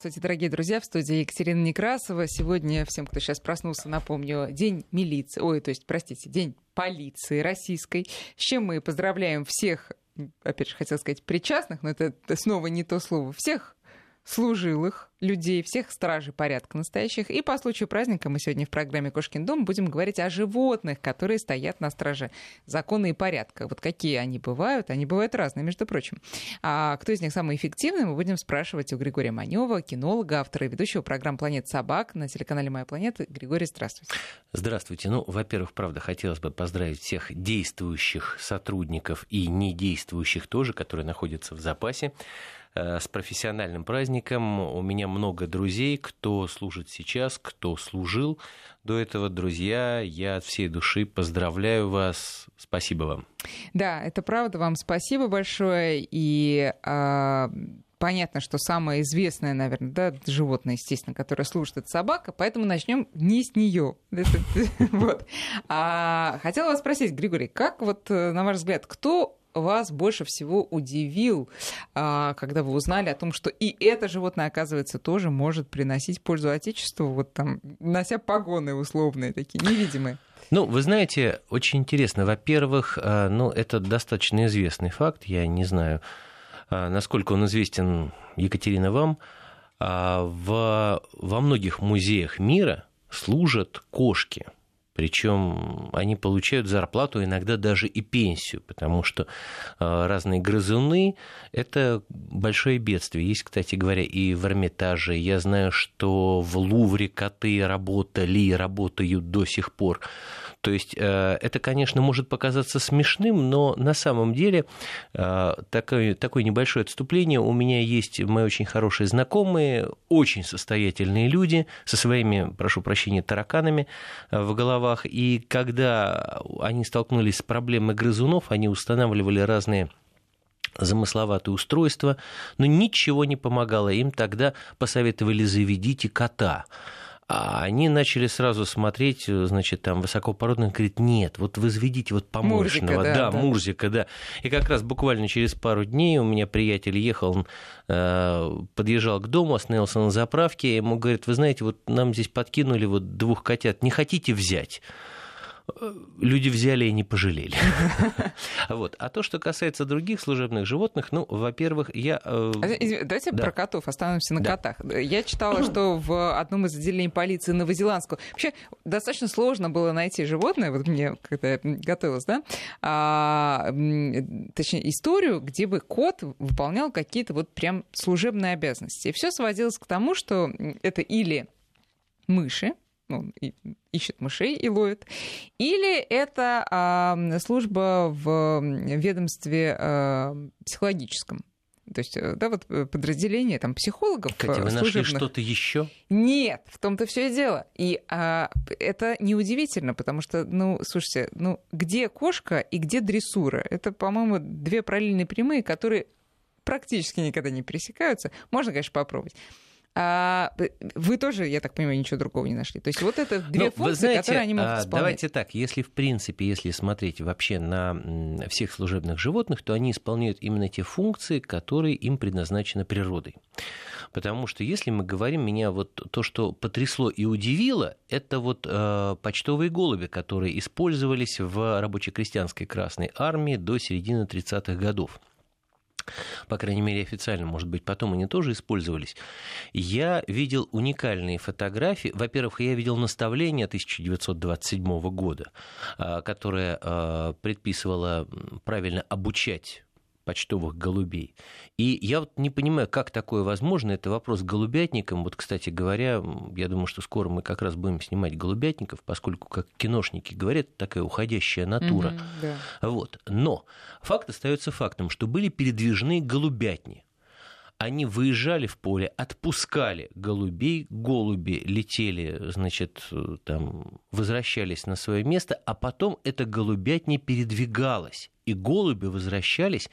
Здравствуйте, дорогие друзья, в студии Екатерина Некрасова. Сегодня всем, кто сейчас проснулся, напомню, День милиции, ой, то есть, простите, День полиции российской, с чем мы поздравляем всех, опять же, хотел сказать, причастных, но это снова не то слово, всех служилых людей, всех стражей порядка настоящих. И по случаю праздника мы сегодня в программе «Кошкин дом» будем говорить о животных, которые стоят на страже закона и порядка. Вот какие они бывают? Они бывают разные, между прочим. А кто из них самый эффективный, мы будем спрашивать у Григория Манева, кинолога, автора и ведущего программ «Планет собак» на телеканале «Моя планета». Григорий, здравствуйте. Здравствуйте. Ну, во-первых, правда, хотелось бы поздравить всех действующих сотрудников и недействующих тоже, которые находятся в запасе. Э, с профессиональным праздником. У меня много друзей, кто служит сейчас, кто служил до этого. Друзья, я от всей души поздравляю вас. Спасибо вам. Да, это правда. Вам спасибо большое. И а... Понятно, что самое известное, наверное, да, животное, естественно, которое служит, это собака, поэтому начнем не с нее. А, хотела вас спросить, Григорий, как вот, э, на ваш взгляд, кто вас больше всего удивил, а, когда вы узнали о том, что и это животное, оказывается, тоже может приносить пользу Отечеству, вот там, нося погоны условные такие, невидимые? Ну, вы знаете, очень интересно. Во-первых, а, ну, это достаточно известный факт. Я не знаю, а, насколько он известен, Екатерина, вам. В, во многих музеях мира служат кошки – причем они получают зарплату, иногда даже и пенсию, потому что э, разные грызуны – это большое бедствие. Есть, кстати говоря, и в Эрмитаже. Я знаю, что в Лувре коты работали и работают до сих пор. То есть э, это, конечно, может показаться смешным, но на самом деле э, такое, такое небольшое отступление. У меня есть мои очень хорошие знакомые, очень состоятельные люди со своими, прошу прощения, тараканами э, в головах. И когда они столкнулись с проблемой грызунов, они устанавливали разные замысловатые устройства, но ничего не помогало. Им тогда посоветовали заведите кота. А они начали сразу смотреть, значит, там высокопородных, говорит, нет, вот возведите вот помощного, Мурзика, да, да, да, Мурзика, да. И как раз буквально через пару дней у меня приятель ехал, он э, подъезжал к дому, остановился на заправке, ему говорит, вы знаете, вот нам здесь подкинули вот двух котят, не хотите взять? Люди взяли и не пожалели. Вот. А то, что касается других служебных животных, ну, во-первых, я... Э, а, давайте да. про котов, остановимся на да. котах. Я читала, что в одном из отделений полиции Новозеландского... Вообще, достаточно сложно было найти животное, вот мне, когда я готовилась, да, а, точнее, историю, где бы кот выполнял какие-то вот прям служебные обязанности. И все сводилось к тому, что это или мыши, ну, ищет мышей и ловит, или это а, служба в ведомстве а, психологическом. То есть, э, да, вот э, подразделение там психологов. Катя, вы нашли что-то еще? Нет, в том-то все и дело. И а, это неудивительно, потому что, ну, слушайте, ну, где кошка и где дрессура? Это, по-моему, две параллельные прямые, которые практически никогда не пересекаются. Можно, конечно, попробовать. А, вы тоже, я так понимаю, ничего другого не нашли. То есть вот это две ну, функции, знаете, которые они могут а, исполнять. Давайте так, если в принципе, если смотреть вообще на всех служебных животных, то они исполняют именно те функции, которые им предназначены природой. Потому что если мы говорим, меня вот то, что потрясло и удивило, это вот э, почтовые голуби, которые использовались в рабоче-крестьянской Красной Армии до середины 30-х годов по крайней мере официально, может быть, потом они тоже использовались, я видел уникальные фотографии. Во-первых, я видел наставление 1927 года, а, которое а, предписывало правильно обучать почтовых голубей. И я вот не понимаю, как такое возможно. Это вопрос голубятникам. Вот, кстати говоря, я думаю, что скоро мы как раз будем снимать голубятников, поскольку, как киношники говорят, такая уходящая натура. Mm-hmm, да. вот. Но факт остается фактом, что были передвижные голубятни они выезжали в поле, отпускали голубей, голуби летели, значит, там, возвращались на свое место, а потом эта голубятня передвигалась, и голуби возвращались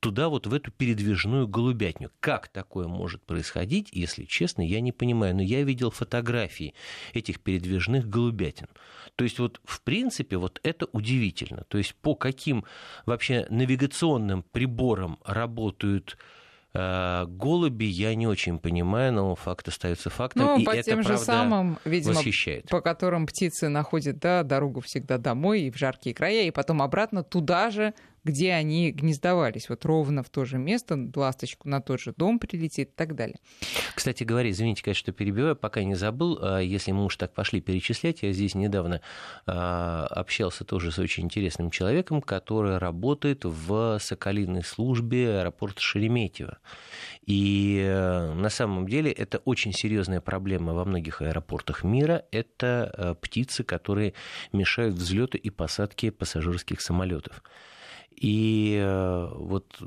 туда вот в эту передвижную голубятню. Как такое может происходить, если честно, я не понимаю. Но я видел фотографии этих передвижных голубятин. То есть вот в принципе вот это удивительно. То есть по каким вообще навигационным приборам работают Э, голуби я не очень понимаю, но факт остается фактом. Ну, и по это, тем же правда, самым, видимо, восхищает. по которым птицы находят да, дорогу всегда домой и в жаркие края, и потом обратно туда же, где они гнездовались. Вот ровно в то же место, ласточку на тот же дом прилетит и так далее. Кстати говоря, извините, конечно, что перебиваю, пока не забыл, а, если мы уж так пошли перечислять, я здесь недавно а, общался тоже с очень интересным человеком, который работает в соколиной службе аэропорта Шереметьево. И э, на самом деле это очень серьезная проблема во многих аэропортах мира. Это э, птицы, которые мешают взлету и посадке пассажирских самолетов. И э, вот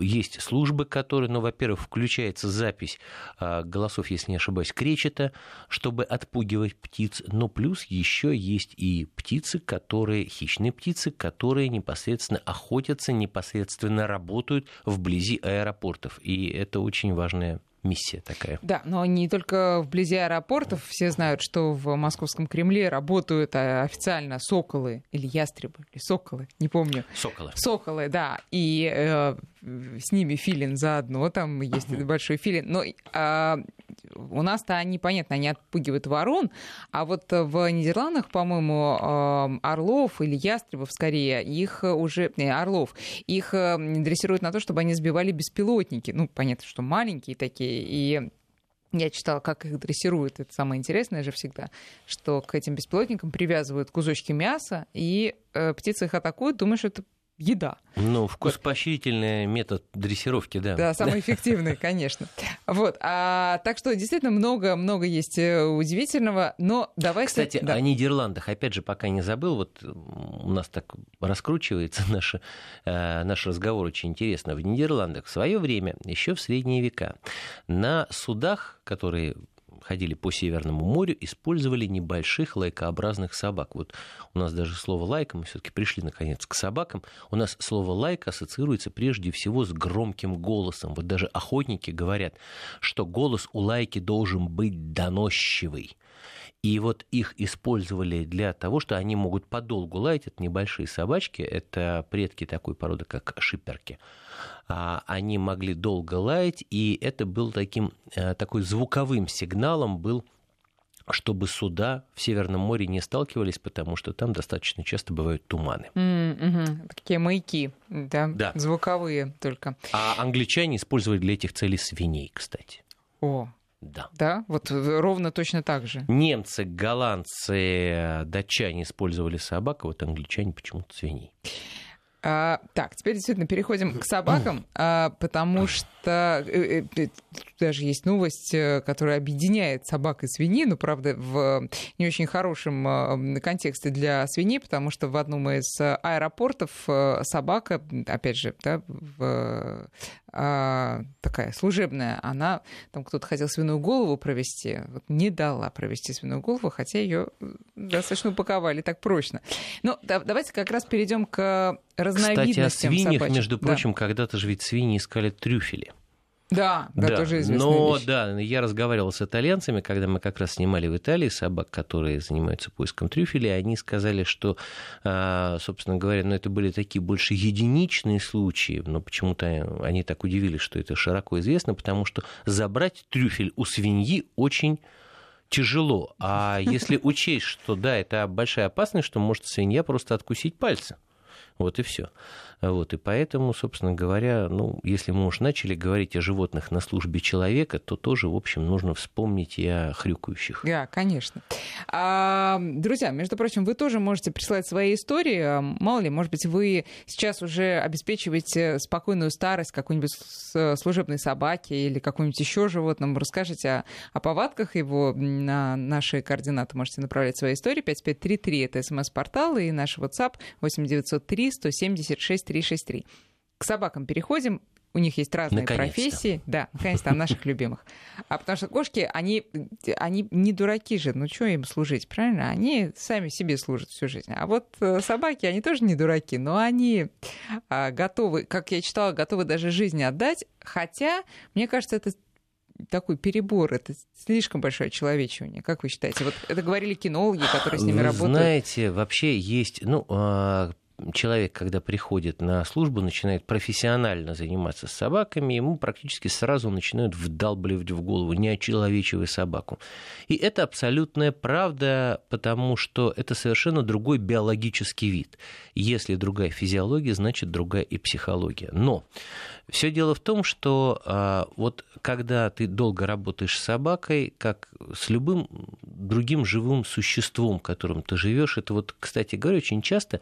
есть службы, которые, ну, во-первых, включается запись э, голосов, если не ошибаюсь, кречета, чтобы отпугивать птиц. Но плюс еще есть и птицы, которые, хищные птицы, которые непосредственно охотятся, непосредственно работают вблизи аэропортов. И это очень важная миссия такая. Да, но не только вблизи аэропортов. Все знают, что в московском Кремле работают э, официально соколы или ястребы, или соколы, не помню. Соколы. Соколы, да. И э, с ними филин заодно, там есть большой филин. Но э, у нас-то они, понятно, они отпугивают ворон, а вот в Нидерландах, по-моему, э, орлов или ястребов, скорее, их уже... Не, орлов. Их э, дрессируют на то, чтобы они сбивали беспилотники. Ну, понятно, что маленькие такие, и я читала, как их дрессируют. Это самое интересное же всегда, что к этим беспилотникам привязывают кусочки мяса, и э, птицы их атакуют, думаешь, это еда. Ну, вкус поощрительный метод дрессировки, да. Да, самый эффективный, конечно. Вот. А, так что действительно много-много есть э, удивительного, но давайте... Кстати, да. о Нидерландах, опять же, пока не забыл, вот у нас так раскручивается наш, э, наш разговор очень интересно. В Нидерландах в свое время, еще в средние века, на судах, которые ходили по Северному морю, использовали небольших лайкообразных собак. Вот у нас даже слово лайка, мы все-таки пришли наконец к собакам, у нас слово лайка ассоциируется прежде всего с громким голосом. Вот даже охотники говорят, что голос у лайки должен быть доносчивый. И вот их использовали для того, что они могут подолгу лаять. Это небольшие собачки, это предки такой породы, как шиперки. А, они могли долго лаять, и это был таким, э, такой звуковым сигналом был чтобы суда в Северном море не сталкивались, потому что там достаточно часто бывают туманы. Mm-hmm. Такие маяки, да, да, звуковые только. А англичане использовали для этих целей свиней, кстати. О, да. Да, вот ровно точно так же. Немцы, голландцы, датчане использовали собак, а вот англичане почему-то свиней. А, так, теперь действительно переходим к собакам, а, потому что э, э, даже есть новость, э, которая объединяет собак и свиней, но, правда, в не очень хорошем контексте для свиней, потому что в одном из аэропортов собака, опять же, да, в, а, такая служебная, она, там кто-то хотел свиную голову провести, вот не дала провести свиную голову, хотя ее достаточно упаковали так прочно. Но да, давайте как раз перейдем к разновидностям Кстати, о свиньях, собачек. между прочим, да. когда-то же ведь свиньи искали трюфели. Да, да, да, тоже известная Но вещь. да, я разговаривал с итальянцами, когда мы как раз снимали в Италии собак, которые занимаются поиском трюфелей, они сказали, что, а, собственно говоря, ну, это были такие больше единичные случаи, но почему-то они так удивились, что это широко известно, потому что забрать трюфель у свиньи очень тяжело. А если учесть, что да, это большая опасность, что может свинья просто откусить пальцы. Вот и все. Вот, и поэтому, собственно говоря, ну, если мы уж начали говорить о животных на службе человека, то тоже, в общем, нужно вспомнить и о хрюкающих. Да, конечно. А, друзья, между прочим, вы тоже можете присылать свои истории. Мало ли, может быть, вы сейчас уже обеспечиваете спокойную старость какой-нибудь служебной собаки или какому-нибудь еще животному. Расскажите о, о повадках его на наши координаты. Можете направлять свои истории. 5533 это смс-портал и наш WhatsApp 8903 176 363. К собакам переходим. У них есть разные наконец-то. профессии. Да, наконец-то, наших любимых. А потому что кошки, они, они не дураки же. Ну, что им служить, правильно? Они сами себе служат всю жизнь. А вот э, собаки, они тоже не дураки, но они а, готовы, как я читала, готовы даже жизнь отдать. Хотя, мне кажется, это такой перебор, это слишком большое человечивание. Как вы считаете? Вот это говорили кинологи, которые с ними вы работают. Знаете, вообще есть, ну, а, человек, когда приходит на службу, начинает профессионально заниматься с собаками, ему практически сразу начинают вдалбливать в голову, не собаку. И это абсолютная правда, потому что это совершенно другой биологический вид. Если другая физиология, значит другая и психология. Но все дело в том, что а, вот когда ты долго работаешь с собакой, как с любым другим живым существом, которым ты живешь, это вот, кстати говоря, очень часто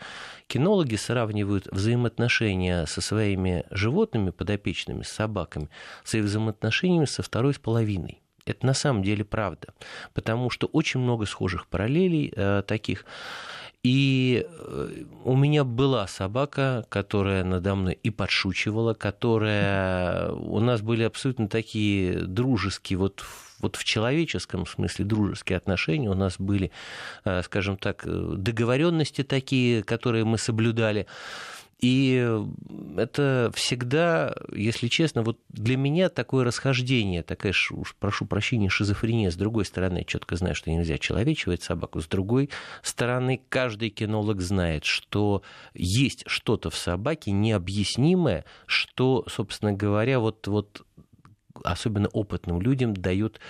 кинологи сравнивают взаимоотношения со своими животными, подопечными, с собаками, с их взаимоотношениями со второй с половиной. Это на самом деле правда, потому что очень много схожих параллелей э, таких. И э, у меня была собака, которая надо мной и подшучивала, которая... У нас были абсолютно такие дружеские, вот, вот в человеческом смысле дружеские отношения. У нас были, э, скажем так, договоренности такие, которые мы соблюдали. И это всегда, если честно, вот для меня такое расхождение, такая, уж прошу прощения, шизофрения. С другой стороны, я четко знаю, что нельзя человечивать собаку. С другой стороны, каждый кинолог знает, что есть что-то в собаке необъяснимое, что, собственно говоря, вот, вот особенно опытным людям дает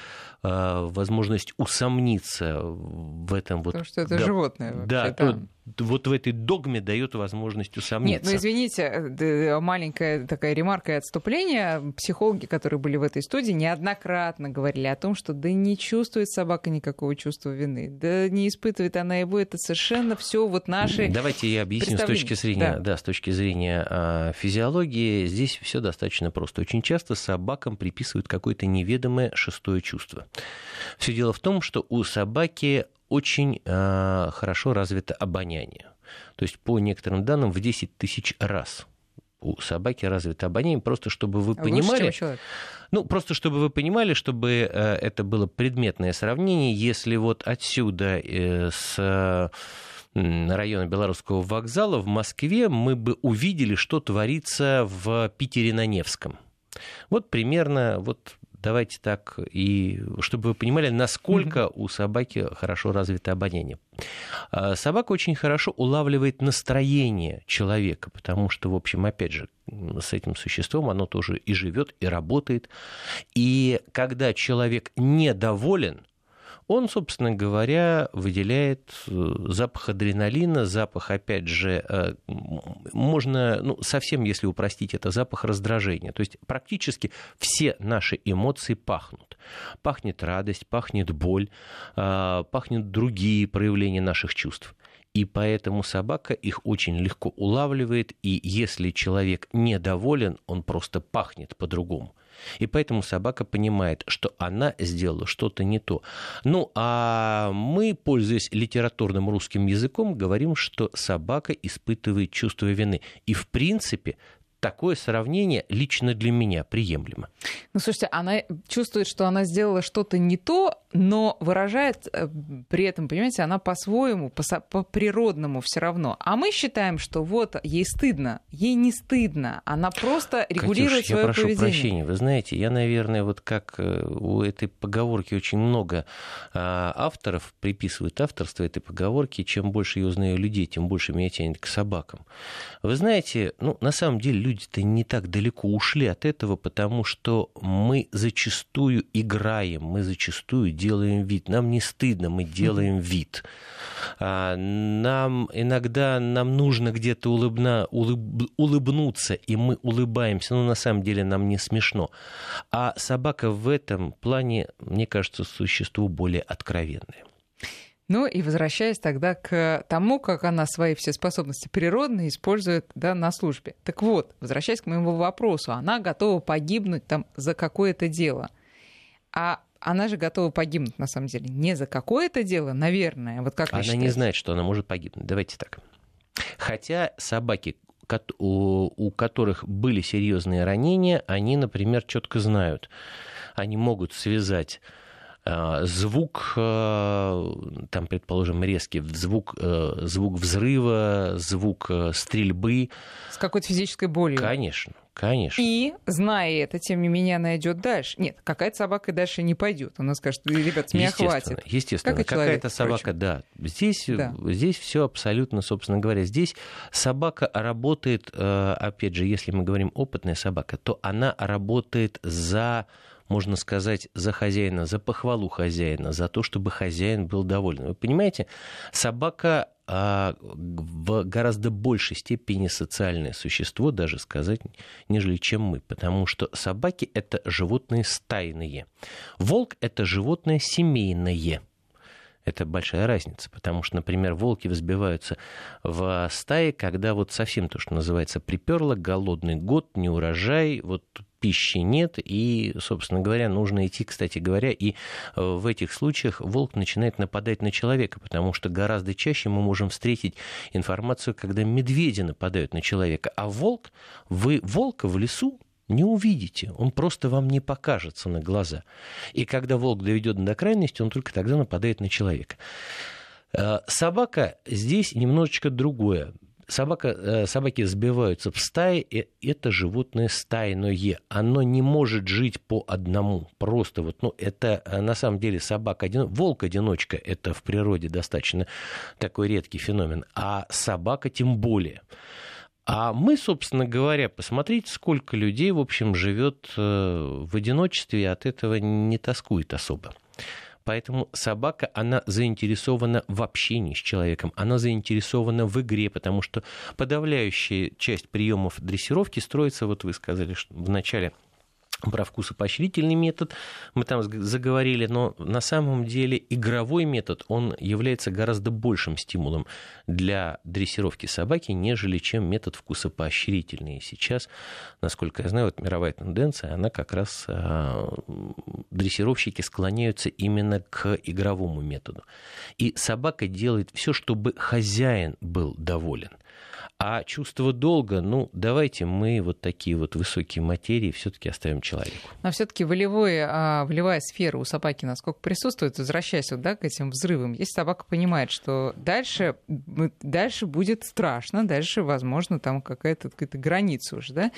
возможность усомниться в этом. Потому вот, что это да, животное. Вообще, да, да вот в этой догме дает возможность усомниться. Нет, ну извините, э, маленькая такая ремарка и отступление. Психологи, которые были в этой студии, неоднократно говорили о том, что да не чувствует собака никакого чувства вины, да не испытывает она его, это совершенно все вот наши. Давайте я объясню с точки зрения, да. Да, с точки зрения а, физиологии. Здесь все достаточно просто. Очень часто собакам приписывают какое-то неведомое шестое чувство. Все дело в том, что у собаки очень э, хорошо развито обоняние. То есть, по некоторым данным, в 10 тысяч раз у собаки развито обоняние, просто чтобы вы понимали... Лучше, ну, просто чтобы вы понимали, чтобы э, это было предметное сравнение, если вот отсюда э, с района Белорусского вокзала в Москве мы бы увидели, что творится в Питере на Невском. Вот примерно вот давайте так, и чтобы вы понимали, насколько у собаки хорошо развито обоняние. А, собака очень хорошо улавливает настроение человека, потому что, в общем, опять же, с этим существом оно тоже и живет, и работает. И когда человек недоволен, он, собственно говоря, выделяет э, запах адреналина, запах, опять же, э, можно, ну, совсем, если упростить, это запах раздражения. То есть практически все наши эмоции пахнут. Пахнет радость, пахнет боль, э, пахнет другие проявления наших чувств. И поэтому собака их очень легко улавливает, и если человек недоволен, он просто пахнет по-другому. И поэтому собака понимает, что она сделала что-то не то. Ну, а мы, пользуясь литературным русским языком, говорим, что собака испытывает чувство вины. И, в принципе, такое сравнение лично для меня приемлемо. Ну, слушайте, она чувствует, что она сделала что-то не то, но выражает э, при этом, понимаете, она по-своему, по-природному все равно. А мы считаем, что вот ей стыдно, ей не стыдно, она просто регулирует Катюш, свое я прошу поведение. прощения, вы знаете, я, наверное, вот как э, у этой поговорки очень много а, авторов приписывают авторство этой поговорки, чем больше я узнаю людей, тем больше меня тянет к собакам. Вы знаете, ну, на самом деле люди люди-то не так далеко ушли от этого, потому что мы зачастую играем, мы зачастую делаем вид. Нам не стыдно, мы делаем вид. А, нам иногда нам нужно где-то улыбна, улыб, улыбнуться, и мы улыбаемся, но на самом деле нам не смешно. А собака в этом плане, мне кажется, существо более откровенное. Ну и возвращаясь тогда к тому, как она свои все способности природные использует да, на службе. Так вот, возвращаясь к моему вопросу, она готова погибнуть там за какое-то дело. А она же готова погибнуть, на самом деле, не за какое-то дело, наверное. Вот как она не знает, что она может погибнуть. Давайте так. Хотя собаки, у которых были серьезные ранения, они, например, четко знают, они могут связать звук, там, предположим, резкий, звук, звук взрыва, звук стрельбы. С какой-то физической болью. Конечно. Конечно. И, зная это, тем не менее, она идет дальше. Нет, какая-то собака дальше не пойдет. Она скажет, ребят, меня хватит. Естественно, как какая-то собака, впрочем. да. Здесь, да. здесь все абсолютно, собственно говоря, здесь собака работает, э, опять же, если мы говорим опытная собака, то она работает за можно сказать, за хозяина, за похвалу хозяина, за то, чтобы хозяин был доволен. Вы понимаете, собака а в гораздо большей степени социальное существо, даже сказать, нежели чем мы. Потому что собаки — это животные стайные. Волк — это животное семейное. Это большая разница, потому что, например, волки взбиваются в стае, когда вот совсем то, что называется, приперло, голодный год, неурожай, вот пищи нет, и, собственно говоря, нужно идти, кстати говоря, и э, в этих случаях волк начинает нападать на человека, потому что гораздо чаще мы можем встретить информацию, когда медведи нападают на человека, а волк, вы волка в лесу не увидите, он просто вам не покажется на глаза. И когда волк доведет до крайности, он только тогда нападает на человека. Э, собака здесь немножечко другое. Собака, э, собаки сбиваются в стаи, и это животное стайное. Оно не может жить по одному. Просто вот, ну, это э, на самом деле собака один, волк-одиночка, это в природе достаточно такой редкий феномен, а собака тем более. А мы, собственно говоря, посмотрите, сколько людей, в общем, живет э, в одиночестве и от этого не тоскует особо. Поэтому собака, она заинтересована в общении с человеком, она заинтересована в игре, потому что подавляющая часть приемов дрессировки строится, вот вы сказали в начале про вкусопоощрительный метод мы там заговорили, но на самом деле игровой метод, он является гораздо большим стимулом для дрессировки собаки, нежели чем метод вкусопоощрительный. И сейчас, насколько я знаю, вот мировая тенденция, она как раз а, дрессировщики склоняются именно к игровому методу. И собака делает все, чтобы хозяин был доволен. А чувство долга, ну, давайте мы вот такие вот высокие материи все-таки оставим человеку. Но все-таки волевое, а, волевая сфера у собаки насколько присутствует, возвращаясь вот, да, к этим взрывам, если собака понимает, что дальше, дальше будет страшно, дальше, возможно, там какая-то какая граница уже, да,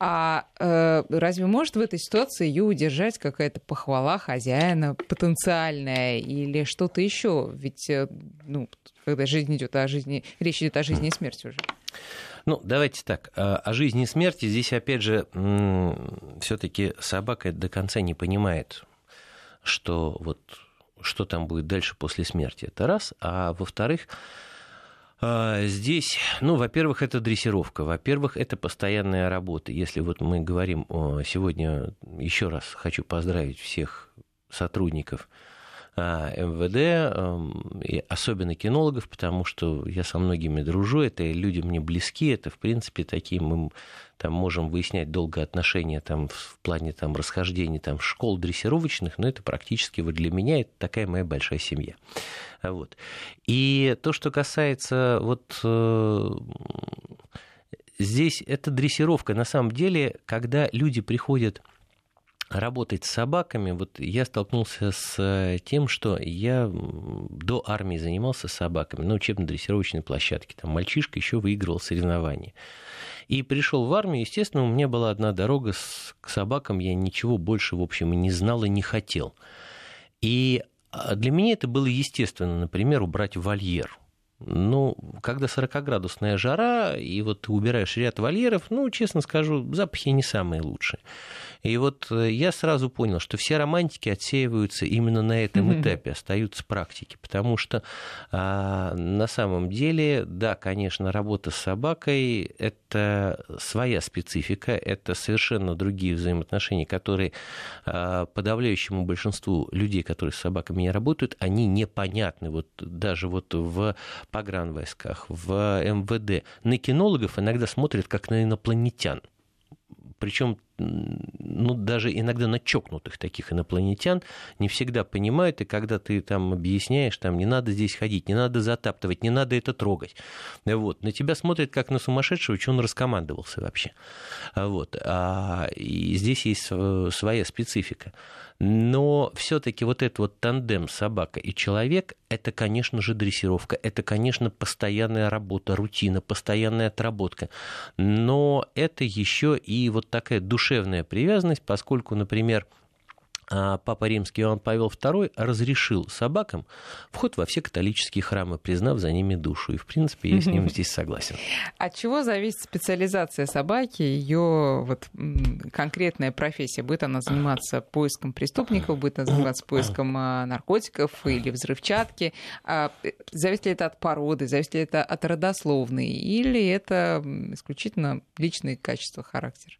а э, разве может в этой ситуации ее удержать какая-то похвала хозяина потенциальная или что-то еще? Ведь, э, ну, когда жизнь идет о жизни, речь идет о жизни и смерти уже. Ну, давайте так. А, о жизни и смерти здесь, опять же, все-таки собака до конца не понимает, что вот что там будет дальше после смерти. Это раз. А во-вторых, Здесь, ну, во-первых, это дрессировка, во-первых, это постоянная работа. Если вот мы говорим сегодня, еще раз хочу поздравить всех сотрудников а, МВД, эм, и особенно кинологов, потому что я со многими дружу, это люди мне близки, это, в принципе, такие мы там можем выяснять долго отношения там, в плане там, расхождения там, школ дрессировочных, но это практически вот для меня это такая моя большая семья. Вот. И то, что касается вот э, здесь, это дрессировка. На самом деле, когда люди приходят работать с собаками, вот я столкнулся с э, тем, что я до армии занимался собаками на учебно-дрессировочной площадке. Там мальчишка еще выигрывал соревнования. И пришел в армию, естественно, у меня была одна дорога с, к собакам, я ничего больше, в общем, и не знал и не хотел. И а, для меня это было естественно, например, убрать вольер. Ну, когда 40-градусная жара, и вот ты убираешь ряд вольеров, ну, честно скажу, запахи не самые лучшие. И вот э, я сразу понял, что все романтики отсеиваются именно на этом этапе, остаются практики, потому что а, на самом деле, да, конечно, работа с собакой – это своя специфика, это совершенно другие взаимоотношения, которые а, подавляющему большинству людей, которые с собаками не работают, они непонятны. Вот даже вот в погранвойсках, в МВД на кинологов иногда смотрят как на инопланетян. Причем ну, даже иногда на чокнутых таких инопланетян не всегда понимают, и когда ты там объясняешь, там, не надо здесь ходить, не надо затаптывать, не надо это трогать, вот, на тебя смотрят как на сумасшедшего, что он раскомандовался вообще, вот, а, и здесь есть своя специфика. Но все-таки вот этот вот тандем собака и человек, это, конечно же, дрессировка, это, конечно, постоянная работа, рутина, постоянная отработка. Но это еще и вот такая душевная привязанность, поскольку, например, а Папа Римский Иоанн Павел II разрешил собакам вход во все католические храмы, признав за ними душу. И, в принципе, я с ним здесь согласен. От чего зависит специализация собаки, ее вот конкретная профессия? Будет она заниматься поиском преступников, будет она заниматься поиском а, наркотиков или взрывчатки? А, зависит ли это от породы, зависит ли это от родословной, или это исключительно личные качества характера?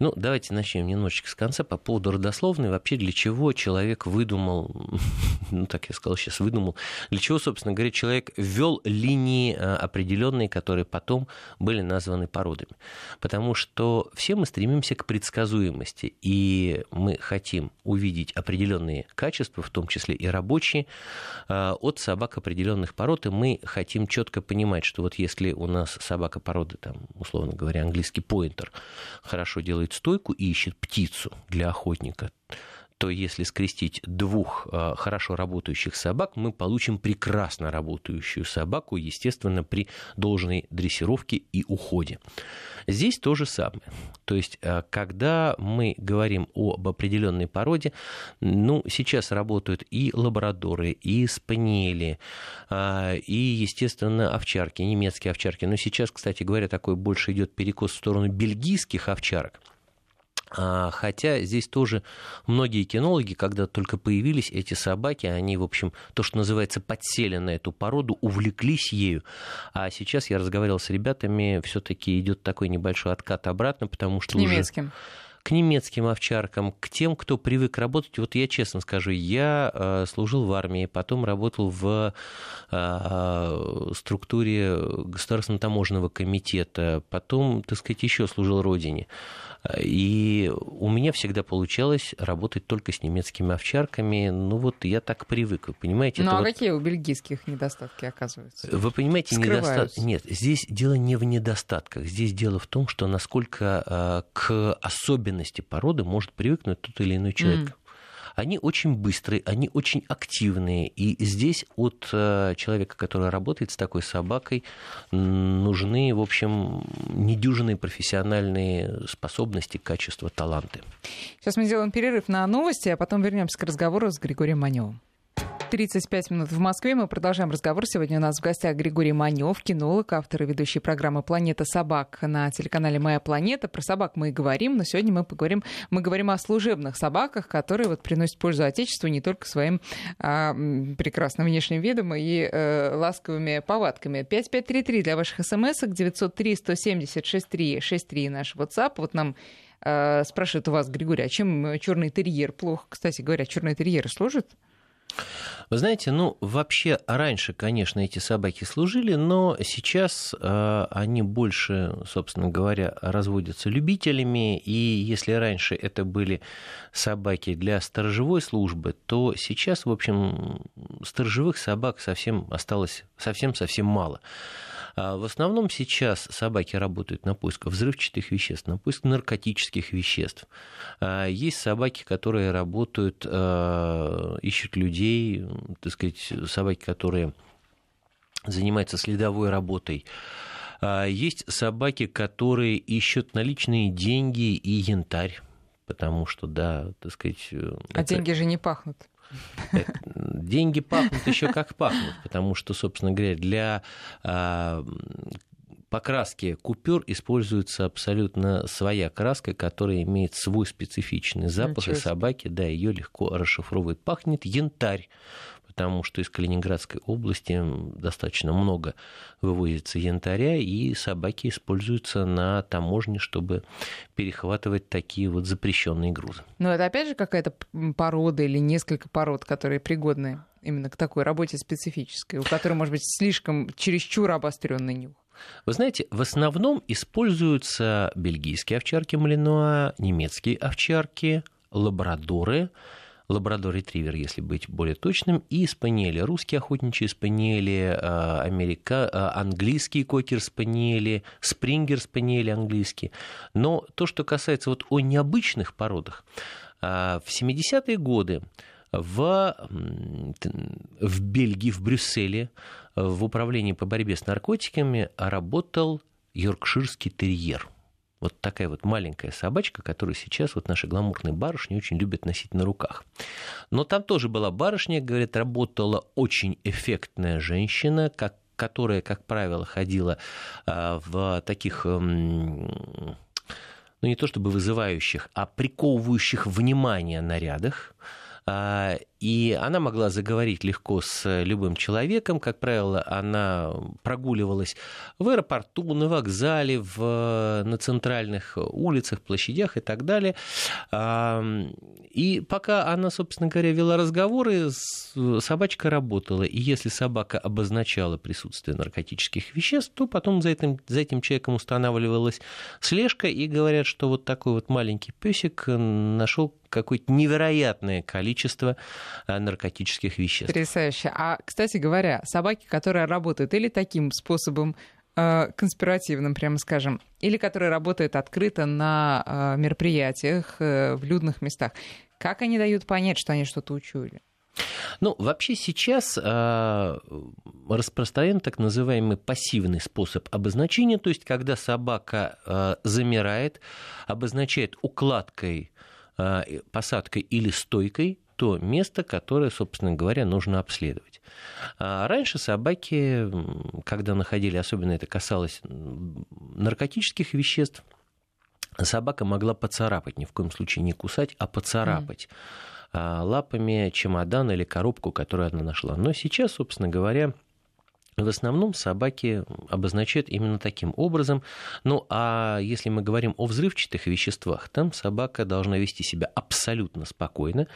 Ну, давайте начнем немножечко с конца по поводу родословной. Вообще, для чего человек выдумал, ну, так я сказал сейчас, выдумал, для чего, собственно говоря, человек ввел линии а, определенные, которые потом были названы породами. Потому что все мы стремимся к предсказуемости, и мы хотим увидеть определенные качества, в том числе и рабочие, а, от собак определенных пород, и мы хотим четко понимать, что вот если у нас собака породы, там, условно говоря, английский поинтер, хорошо делает стойку и ищет птицу для охотника, то если скрестить двух а, хорошо работающих собак, мы получим прекрасно работающую собаку, естественно, при должной дрессировке и уходе. Здесь то же самое. То есть, а, когда мы говорим об определенной породе, ну, сейчас работают и лабрадоры, и спаниели, а, и, естественно, овчарки, немецкие овчарки. Но сейчас, кстати говоря, такой больше идет перекос в сторону бельгийских овчарок. А, хотя здесь тоже многие кинологи, когда только появились эти собаки, они, в общем, то, что называется, подсели на эту породу, увлеклись ею. А сейчас я разговаривал с ребятами, все-таки идет такой небольшой откат обратно, потому что... К немецким. Уже к немецким овчаркам, к тем, кто привык работать. Вот я честно скажу, я э, служил в армии, потом работал в э, структуре Государственного таможенного комитета, потом, так сказать, еще служил родине. И у меня всегда получалось работать только с немецкими овчарками. Ну вот я так привык, вы понимаете? Ну а вот... какие у бельгийских недостатки оказываются? Вы понимаете, недостатки... Нет, здесь дело не в недостатках. Здесь дело в том, что насколько э, к особенности породы может привыкнуть тот или иной человек. Mm они очень быстрые, они очень активные. И здесь от э, человека, который работает с такой собакой, нужны, в общем, недюжинные профессиональные способности, качества, таланты. Сейчас мы сделаем перерыв на новости, а потом вернемся к разговору с Григорием Маневым. 35 минут в Москве. Мы продолжаем разговор. Сегодня у нас в гостях Григорий Манев, кинолог, автор и ведущий программы «Планета собак» на телеканале «Моя планета». Про собак мы и говорим, но сегодня мы поговорим, мы говорим о служебных собаках, которые вот приносят пользу Отечеству не только своим а, прекрасным внешним видом и а, ласковыми повадками. 5533 для ваших смс-ок, 903 170 63 63 наш WhatsApp. Вот нам а, спрашивают у вас, Григорий, а чем черный терьер плохо? Кстати говоря, черный терьер служит? Вы знаете, ну, вообще раньше, конечно, эти собаки служили, но сейчас э, они больше, собственно говоря, разводятся любителями, и если раньше это были собаки для сторожевой службы, то сейчас, в общем, сторожевых собак совсем осталось совсем-совсем мало. А в основном сейчас собаки работают на поиск взрывчатых веществ, на поиск наркотических веществ. А есть собаки, которые работают, а, ищут людей, так сказать, собаки, которые занимаются следовой работой. Есть собаки, которые ищут наличные деньги и янтарь, потому что, да, так сказать... А это... деньги же не пахнут. Деньги пахнут еще как пахнут, потому что, собственно говоря, для а, покраски купюр используется абсолютно своя краска, которая имеет свой специфичный запах, и собаки, да, ее легко расшифровывают. Пахнет янтарь потому что из Калининградской области достаточно много вывозится янтаря, и собаки используются на таможне, чтобы перехватывать такие вот запрещенные грузы. Но это опять же какая-то порода или несколько пород, которые пригодны именно к такой работе специфической, у которой может быть слишком чересчур обостренный нюх. Вы знаете, в основном используются бельгийские овчарки малинуа, немецкие овчарки, лабрадоры, лабрадор-ретривер, если быть более точным, и спаниели. Русские охотничьи спаниели, а, америка... А, английские кокер-спаниели, спрингер-спаниели английские. Но то, что касается вот о необычных породах, а, в 70-е годы в, в Бельгии, в Брюсселе, в управлении по борьбе с наркотиками работал йоркширский терьер. Вот такая вот маленькая собачка, которую сейчас вот наши гламурные барышни очень любят носить на руках. Но там тоже была барышня, говорят, работала очень эффектная женщина, как, которая, как правило, ходила а, в таких ну не то чтобы вызывающих, а приковывающих внимание нарядах. А, и она могла заговорить легко с любым человеком. Как правило, она прогуливалась в аэропорту, на вокзале, в, на центральных улицах, площадях и так далее. И пока она, собственно говоря, вела разговоры, собачка работала. И если собака обозначала присутствие наркотических веществ, то потом за этим, за этим человеком устанавливалась слежка, и говорят, что вот такой вот маленький песик нашел какое-то невероятное количество Э, наркотических веществ. Потрясающе. А, кстати говоря, собаки, которые работают или таким способом, э, конспиративным, прямо скажем, или которые работают открыто на э, мероприятиях в людных местах, как они дают понять, что они что-то учуяли? Ну, вообще сейчас э, распространен так называемый пассивный способ обозначения, то есть когда собака э, замирает, обозначает укладкой, э, посадкой или стойкой то место, которое, собственно говоря, нужно обследовать. А раньше собаки, когда находили, особенно это касалось наркотических веществ, собака могла поцарапать, ни в коем случае не кусать, а поцарапать mm. лапами чемодан или коробку, которую она нашла. Но сейчас, собственно говоря, в основном собаки обозначают именно таким образом. Ну а если мы говорим о взрывчатых веществах, там собака должна вести себя абсолютно спокойно,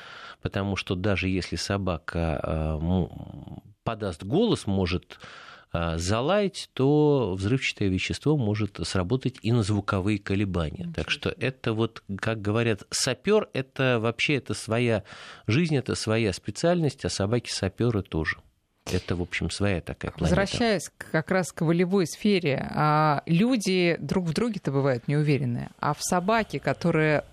потому что даже если собака э, подаст голос, может э, залаять, то взрывчатое вещество может сработать и на звуковые колебания. Так что это вот, как говорят, сапер, это вообще это своя жизнь, это своя специальность, а собаки саперы тоже. Это, в общем, своя такая планета. Возвращаясь как раз к волевой сфере, а, люди друг в друге-то бывают неуверенные, а в собаке, которая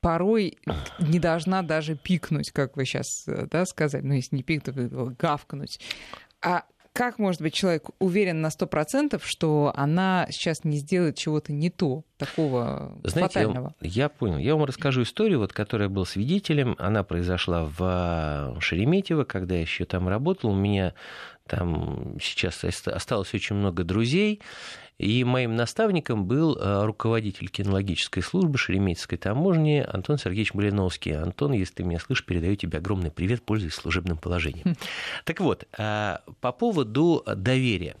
порой не должна даже пикнуть, как вы сейчас да, сказали, ну, если не пикнуть, то гавкнуть. А как может быть человек уверен на сто процентов, что она сейчас не сделает чего-то не то, такого Знаете, фатального? Я, я понял. Я вам расскажу историю, вот, которая был свидетелем. Она произошла в Шереметьево, когда я еще там работал. У меня там сейчас осталось очень много друзей. И моим наставником был э, руководитель кинологической службы Шереметьевской таможни Антон Сергеевич Малиновский. Антон, если ты меня слышишь, передаю тебе огромный привет, пользуясь служебным положением. Хм. Так вот, э, по поводу доверия.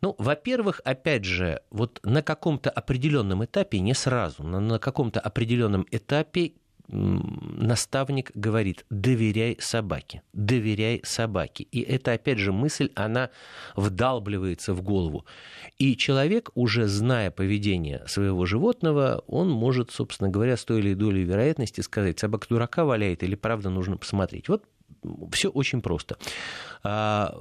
Ну, во-первых, опять же, вот на каком-то определенном этапе, не сразу, но на каком-то определенном этапе наставник говорит, доверяй собаке, доверяй собаке. И это, опять же, мысль, она вдалбливается в голову. И человек, уже зная поведение своего животного, он может, собственно говоря, с той или долей вероятности сказать, собака дурака валяет или правда нужно посмотреть. Вот все очень просто а,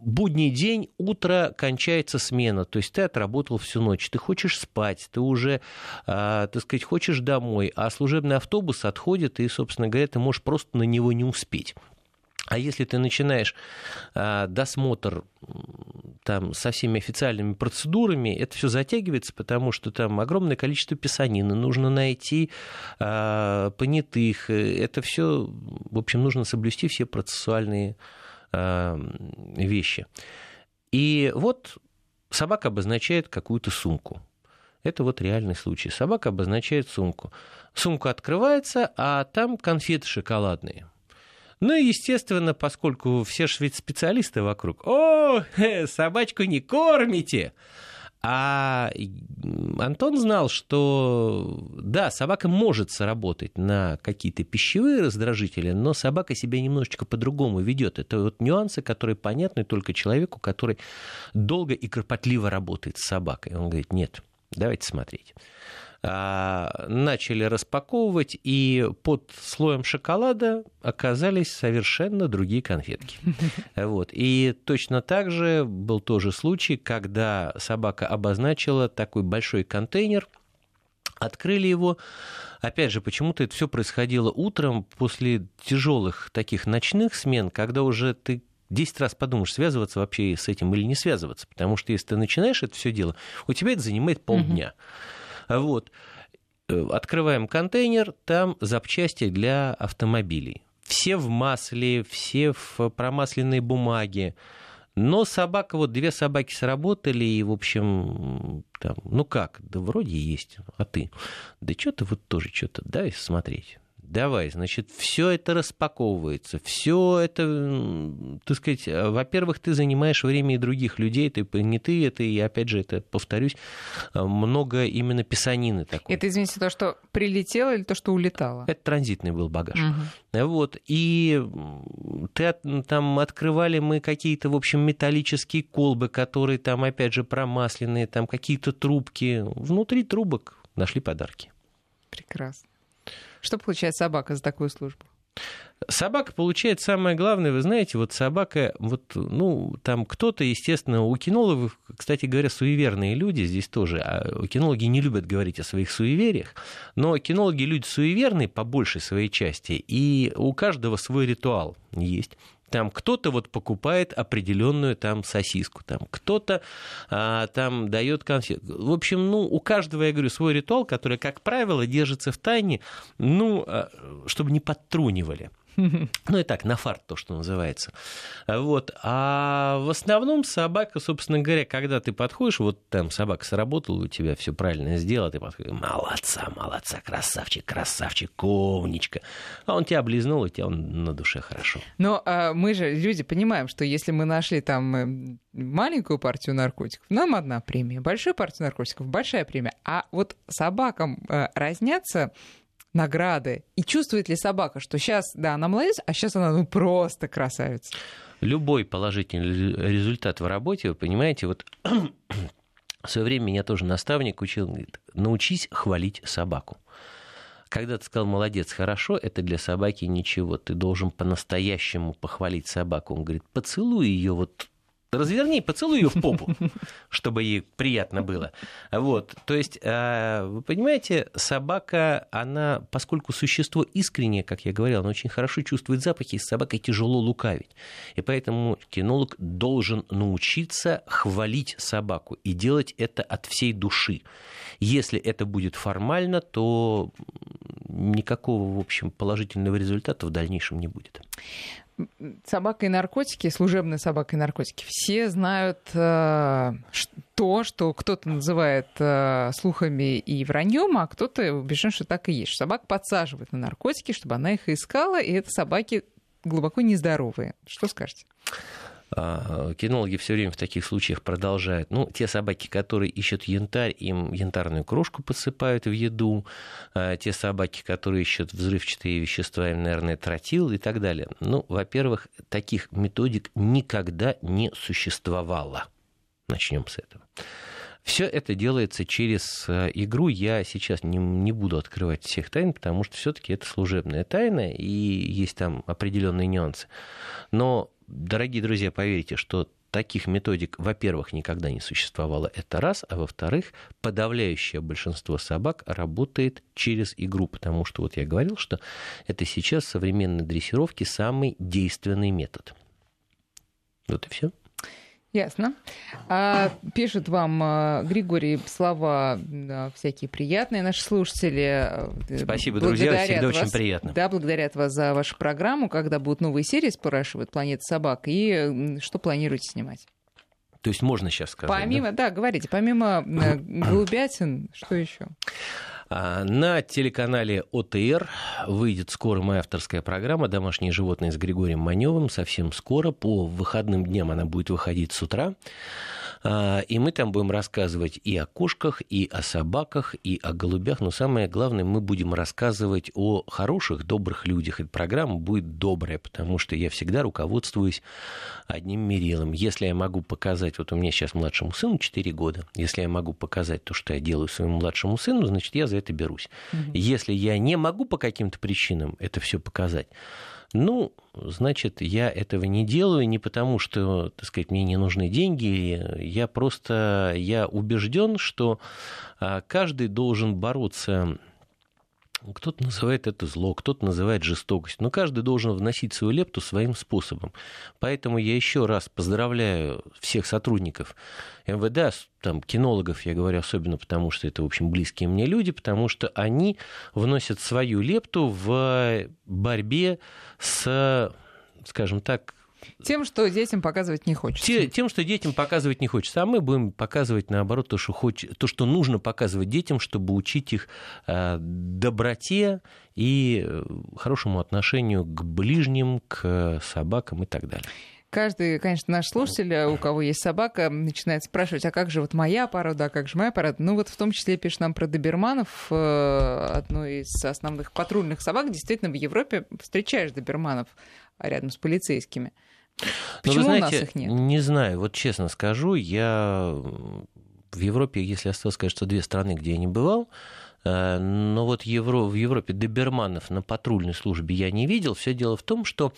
будний день, утро кончается смена, то есть ты отработал всю ночь, ты хочешь спать, ты уже, э, так сказать, хочешь домой, а служебный автобус отходит, и, собственно говоря, ты можешь просто на него не успеть. А если ты начинаешь э, досмотр там, со всеми официальными процедурами, это все затягивается, потому что там огромное количество писанины, нужно найти э, понятых, это все, в общем, нужно соблюсти все процессуальные вещи. И вот собака обозначает какую-то сумку. Это вот реальный случай. Собака обозначает сумку. Сумка открывается, а там конфеты шоколадные. Ну и, естественно, поскольку все же ведь специалисты вокруг. О, собачку не кормите! А Антон знал, что да, собака может сработать на какие-то пищевые раздражители, но собака себя немножечко по-другому ведет. Это вот нюансы, которые понятны только человеку, который долго и кропотливо работает с собакой. Он говорит, нет, давайте смотреть. А, начали распаковывать, и под слоем шоколада оказались совершенно другие конфетки. Вот. И точно так же был тоже случай, когда собака обозначила такой большой контейнер, открыли его, Опять же, почему-то это все происходило утром после тяжелых таких ночных смен, когда уже ты 10 раз подумаешь, связываться вообще с этим или не связываться. Потому что если ты начинаешь это все дело, у тебя это занимает полдня. Угу. Вот. Э, открываем контейнер, там запчасти для автомобилей. Все в масле, все в промасленной бумаге. Но собака, вот две собаки сработали, и, в общем, там, ну как, да вроде есть, а ты? Да что-то вот тоже что-то, дай смотреть давай, значит, все это распаковывается, все это, так сказать, во-первых, ты занимаешь время и других людей, ты не ты это, и опять же, это, повторюсь, много именно писанины такой. Это, извините, то, что прилетело или то, что улетало? Это транзитный был багаж. Угу. Вот, и ты, там открывали мы какие-то, в общем, металлические колбы, которые там, опять же, промасленные, там какие-то трубки. Внутри трубок нашли подарки. Прекрасно. Что получает собака за такую службу? Собака получает самое главное, вы знаете, вот собака, вот, ну, там кто-то, естественно, у кинологов, кстати говоря, суеверные люди здесь тоже, а кинологи не любят говорить о своих суевериях, но кинологи люди суеверные по большей своей части, и у каждого свой ритуал есть. Там кто-то вот покупает определенную там сосиску, там кто-то а, там дает конфет. В общем, ну, у каждого, я говорю, свой ритуал, который, как правило, держится в тайне, ну, а, чтобы не подтрунивали. Ну и так, на фарт то, что называется. Вот. А в основном собака, собственно говоря, когда ты подходишь, вот там собака сработала, у тебя все правильно сделала, ты подходишь, молодца, молодца, красавчик, красавчик, умничка. А он тебя облизнул, и тебя он на душе хорошо. Но а мы же, люди, понимаем, что если мы нашли там э, маленькую партию наркотиков, нам одна премия, большую партию наркотиков, большая премия. А вот собакам э, разнятся награды? И чувствует ли собака, что сейчас, да, она молодец, а сейчас она ну, просто красавица? Любой положительный результат в работе, вы понимаете, вот в свое время меня тоже наставник учил, говорит, научись хвалить собаку. Когда ты сказал молодец, хорошо, это для собаки ничего. Ты должен по-настоящему похвалить собаку. Он говорит, поцелуй ее вот разверни, поцелуй ее в попу, чтобы ей приятно было. Вот, то есть, а, вы понимаете, собака, она, поскольку существо искреннее, как я говорил, она очень хорошо чувствует запахи, и с собакой тяжело лукавить. И поэтому кинолог должен научиться хвалить собаку и делать это от всей души. Если это будет формально, то никакого, в общем, положительного результата в дальнейшем не будет собака и наркотики, служебная собака и наркотики, все знают э, то, что кто-то называет э, слухами и враньем, а кто-то убежден, что так и есть. Собак подсаживают на наркотики, чтобы она их искала, и это собаки глубоко нездоровые. Что скажете? А, кинологи все время в таких случаях продолжают. Ну, те собаки, которые ищут янтарь, им янтарную крошку подсыпают в еду. А, те собаки, которые ищут взрывчатые вещества, им, наверное, тротил и так далее. Ну, во-первых, таких методик никогда не существовало. Начнем с этого. Все это делается через э, игру. Я сейчас не, не буду открывать всех тайн, потому что все-таки это служебная тайна, и есть там определенные нюансы. Но дорогие друзья, поверьте, что таких методик, во-первых, никогда не существовало, это раз, а во-вторых, подавляющее большинство собак работает через игру, потому что вот я говорил, что это сейчас современной дрессировки самый действенный метод. Вот и все. Ясно. А, пишут вам, а, Григорий, слова да, всякие приятные наши слушатели. Спасибо, друзья, всегда вас, очень приятно. Да, благодарят вас за вашу программу, когда будут новые серии, спрашивают «Планета собак», и что планируете снимать? То есть можно сейчас сказать? Помимо, да, да говорите, помимо э, голубятин, что еще? А, на телеканале ОТР выйдет скоро моя авторская программа «Домашние животные» с Григорием Маневым. Совсем скоро, по выходным дням она будет выходить с утра. А, и мы там будем рассказывать и о кошках, и о собаках, и о голубях. Но самое главное, мы будем рассказывать о хороших, добрых людях. Эта программа будет добрая, потому что я всегда руководствуюсь одним мерилом. Если я могу показать, вот у меня сейчас младшему сыну 4 года, если я могу показать то, что я делаю своему младшему сыну, значит, я за это берусь. Угу. Если я не могу по каким-то причинам это все показать, ну, значит, я этого не делаю не потому, что, так сказать, мне не нужны деньги. Я просто, я убежден, что а, каждый должен бороться кто-то называет это зло, кто-то называет жестокость, но каждый должен вносить свою лепту своим способом. Поэтому я еще раз поздравляю всех сотрудников МВД, там, кинологов, я говорю особенно потому, что это, в общем, близкие мне люди, потому что они вносят свою лепту в борьбе с, скажем так, тем, что детям показывать не хочется. Тем, что детям показывать не хочется. А мы будем показывать, наоборот, то, что, хоч... то, что нужно показывать детям, чтобы учить их э, доброте и э, хорошему отношению к ближним, к собакам и так далее. Каждый, конечно, наш слушатель, у кого есть собака, начинает спрашивать, а как же вот моя порода, а как же моя порода? Ну вот в том числе пишет нам про доберманов, э, одной из основных патрульных собак. Действительно, в Европе встречаешь доберманов рядом с полицейскими. Почему Но вы знаете, у нас их нет? Не знаю, вот честно скажу, я в Европе, если осталось, кажется, две страны, где я не бывал, э, но вот Евро, в Европе доберманов на патрульной службе я не видел. Все дело в том, что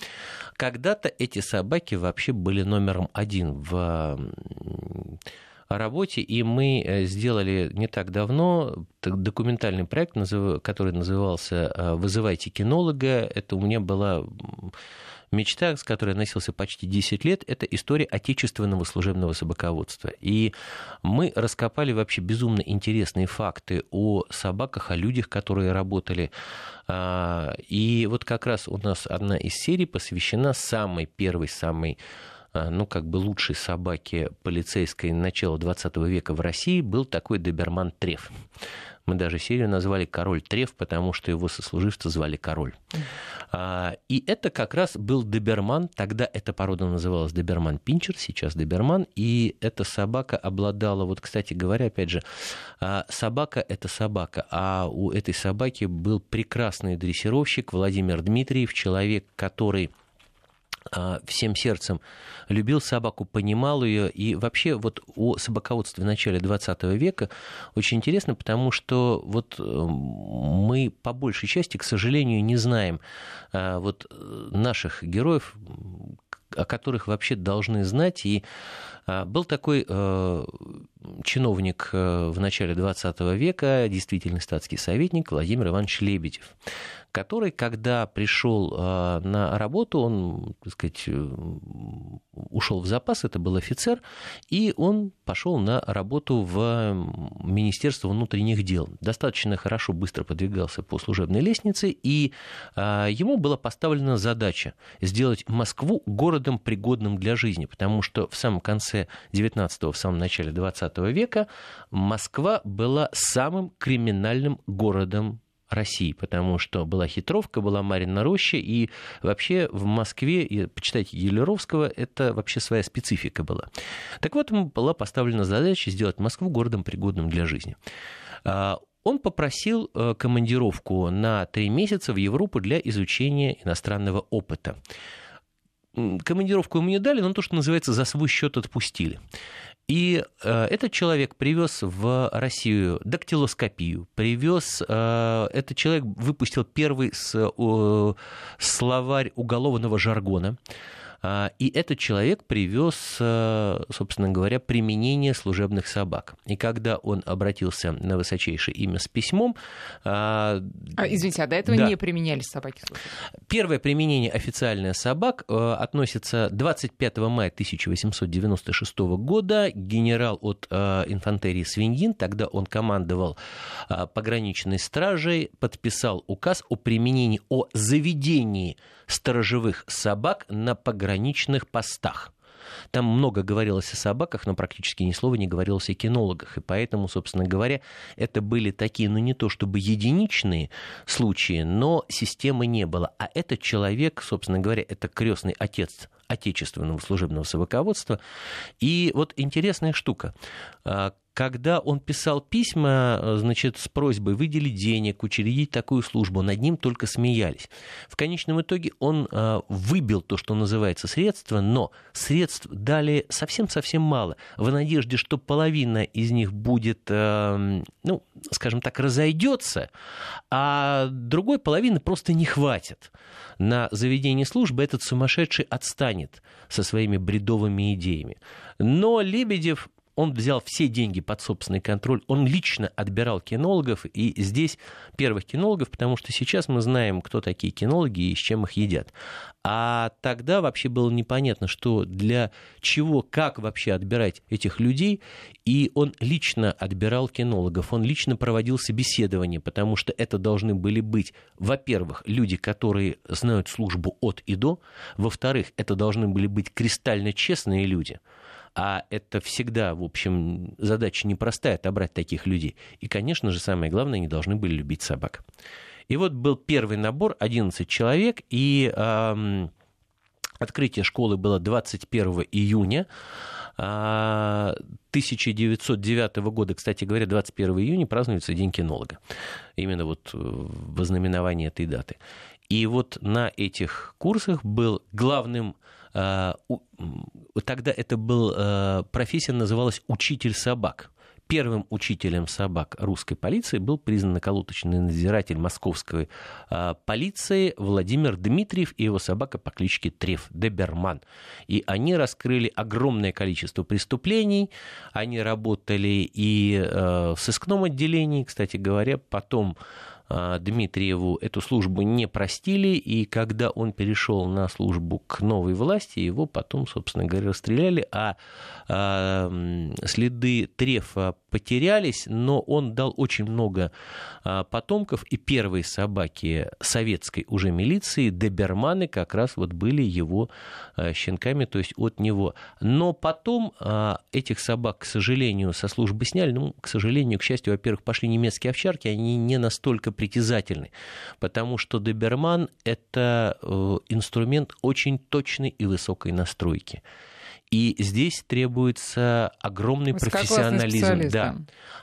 когда-то эти собаки вообще были номером один в работе, и мы э, сделали не так давно документальный проект, который назывался э, «Вызывайте кинолога». Это у меня была мечта, с которой я носился почти 10 лет, это история отечественного служебного собаководства. И мы раскопали вообще безумно интересные факты о собаках, о людях, которые работали. А, и вот как раз у нас одна из серий посвящена самой первой, самой ну, как бы лучшей собаке полицейской начала 20 века в России был такой доберман Треф. Мы даже серию назвали «Король Треф», потому что его сослуживца звали Король. А, и это как раз был доберман. Тогда эта порода называлась доберман пинчер, сейчас доберман. И эта собака обладала, вот, кстати говоря, опять же, а, собака – это собака. А у этой собаки был прекрасный дрессировщик Владимир Дмитриев, человек, который а, всем сердцем любил собаку, понимал ее. И вообще вот о собаководстве в начале 20 века очень интересно, потому что вот э, мы по большей части, к сожалению, не знаем а, вот э, наших героев, о которых вообще должны знать. И а, был такой э, чиновник в начале 20 века, действительный статский советник Владимир Иванович Лебедев который, когда пришел а, на работу, он, так сказать, э, ушел в запас, это был офицер, и он пошел на работу в Министерство внутренних дел. Достаточно хорошо, быстро подвигался по служебной лестнице, и ему была поставлена задача сделать Москву городом, пригодным для жизни, потому что в самом конце 19-го, в самом начале 20 века Москва была самым криминальным городом России, потому что была хитровка, была Марина Роща, и вообще в Москве, почитайте Елеровского, это вообще своя специфика была. Так вот, была поставлена задача сделать Москву городом, пригодным для жизни. А, он попросил э, командировку на три месяца в Европу для изучения иностранного опыта. Командировку ему не дали, но то, что называется, за свой счет отпустили. И э, этот человек привез в Россию дактилоскопию, привез, э, этот человек выпустил первый с, э, словарь уголовного жаргона. А, и этот человек привез, э, собственно говоря, применение служебных собак. И когда он обратился на высочайшее имя с письмом... А, а извините, а до этого да. не применялись собаки служебные? Первое применение официальное собак э, относится 25 мая 1896 года. Генерал от э, инфантерии Свиньин, тогда он командовал пограничной стражей, подписал указ о применении, о заведении сторожевых собак на пограничных постах. Там много говорилось о собаках, но практически ни слова не говорилось о кинологах. И поэтому, собственно говоря, это были такие, ну не то чтобы единичные случаи, но системы не было. А этот человек, собственно говоря, это крестный отец отечественного служебного собаководства. И вот интересная штука. Когда он писал письма, э, значит, с просьбой выделить денег, учредить такую службу, над ним только смеялись. В конечном итоге он э, выбил то, что называется средства, но средств дали совсем-совсем мало, в надежде, что половина из них будет, э, ну, скажем так, разойдется, а другой половины просто не хватит. На заведение службы этот сумасшедший отстанет со своими бредовыми идеями. Но Лебедев он взял все деньги под собственный контроль, он лично отбирал кинологов, и здесь первых кинологов, потому что сейчас мы знаем, кто такие кинологи и с чем их едят. А тогда вообще было непонятно, что для чего, как вообще отбирать этих людей, и он лично отбирал кинологов, он лично проводил собеседование, потому что это должны были быть, во-первых, люди, которые знают службу от и до, во-вторых, это должны были быть кристально честные люди – а это всегда, в общем, задача непростая отобрать таких людей. И, конечно же, самое главное, они должны были любить собак. И вот был первый набор, 11 человек, и эм, открытие школы было 21 июня. 1909 а, года, кстати говоря, 21 июня празднуется День кинолога. Именно вот в ознаменовании этой даты. И вот на этих курсах был главным тогда это был, а, профессия называлась учитель собак. Первым учителем собак русской полиции был признан околоточный надзиратель московской а, полиции Владимир Дмитриев и его собака по кличке Треф, Деберман. И они раскрыли огромное количество преступлений. Они работали и в сыскном отделении, кстати говоря, потом а, Дмитриеву эту службу не простили, и когда он перешел на службу к новой власти, его потом, собственно говоря, расстреляли, а, а следы Трефа потерялись, но он дал очень много а, потомков, и первые собаки советской уже милиции, доберманы, как раз вот были его щенками, то есть от него. Но потом этих собак, к сожалению, со службы сняли, ну, к сожалению, к счастью, во-первых, пошли немецкие овчарки, они не настолько притязательны, потому что доберман – это э, инструмент очень точной и высокой настройки. И здесь требуется огромный профессионализм. Да.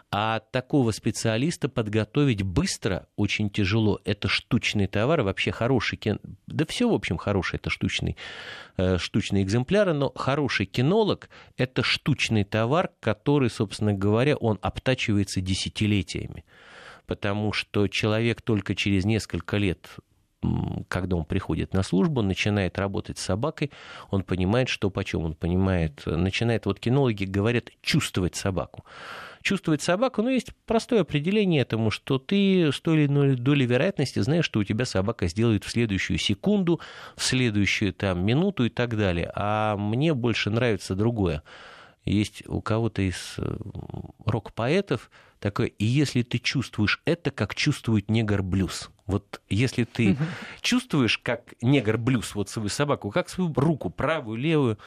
А такого специалиста подготовить быстро очень тяжело. Это штучный товар, вообще хороший кен... Да все, в общем, хороший, это штучный, э, штучные экземпляры, но хороший кинолог – это штучный товар, который, собственно говоря, он обтачивается десятилетиями потому что человек только через несколько лет когда он приходит на службу, начинает работать с собакой, он понимает, что почем, он понимает, начинает, вот кинологи говорят, чувствовать собаку. Чувствовать собаку, ну, есть простое определение этому, что ты с той или иной долей вероятности знаешь, что у тебя собака сделает в следующую секунду, в следующую там минуту и так далее. А мне больше нравится другое. Есть у кого-то из рок-поэтов такое, и если ты чувствуешь это, как чувствует негр-блюз. Вот если ты угу. чувствуешь, как негр-блюз, вот свою собаку, как свою руку, правую, левую,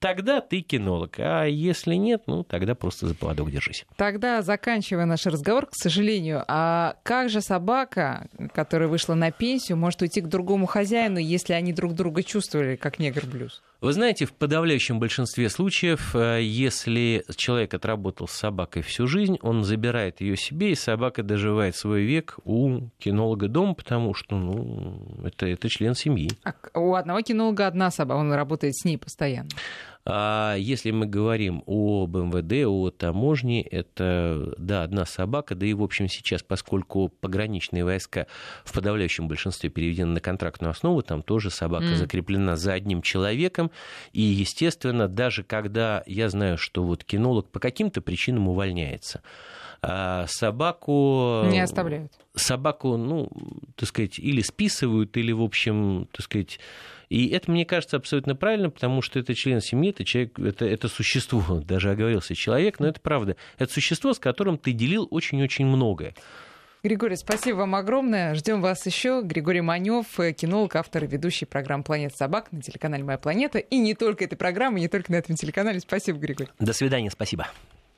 тогда ты кинолог. А если нет, ну тогда просто за поводок держись. Тогда, заканчивая наш разговор, к сожалению, а как же собака, которая вышла на пенсию, может уйти к другому хозяину, если они друг друга чувствовали, как негр-блюз? Вы знаете, в подавляющем большинстве случаев, э, если человек отработал с собакой всю жизнь, он забирает ее себе, и собака доживает свой век у кинолога дома, потому что ну, это, это член семьи. А у одного кинолога одна собака, он работает с ней постоянно. А если мы говорим об МВД, о таможне, это, да, одна собака, да и, в общем, сейчас, поскольку пограничные войска в подавляющем большинстве переведены на контрактную основу, там тоже собака mm. закреплена за одним человеком, и, естественно, даже когда я знаю, что вот кинолог по каким-то причинам увольняется, а собаку... Не оставляют. Собаку, ну, так сказать, или списывают, или, в общем, так сказать, и это, мне кажется, абсолютно правильно, потому что это член семьи, это человек, это, это существо, даже оговорился человек, но это правда. Это существо, с которым ты делил очень-очень многое. Григорий, спасибо вам огромное. Ждем вас еще. Григорий Манев, кинолог, автор и ведущий программы «Планета собак» на телеканале «Моя планета». И не только этой программы, не только на этом телеканале. Спасибо, Григорий. До свидания, спасибо.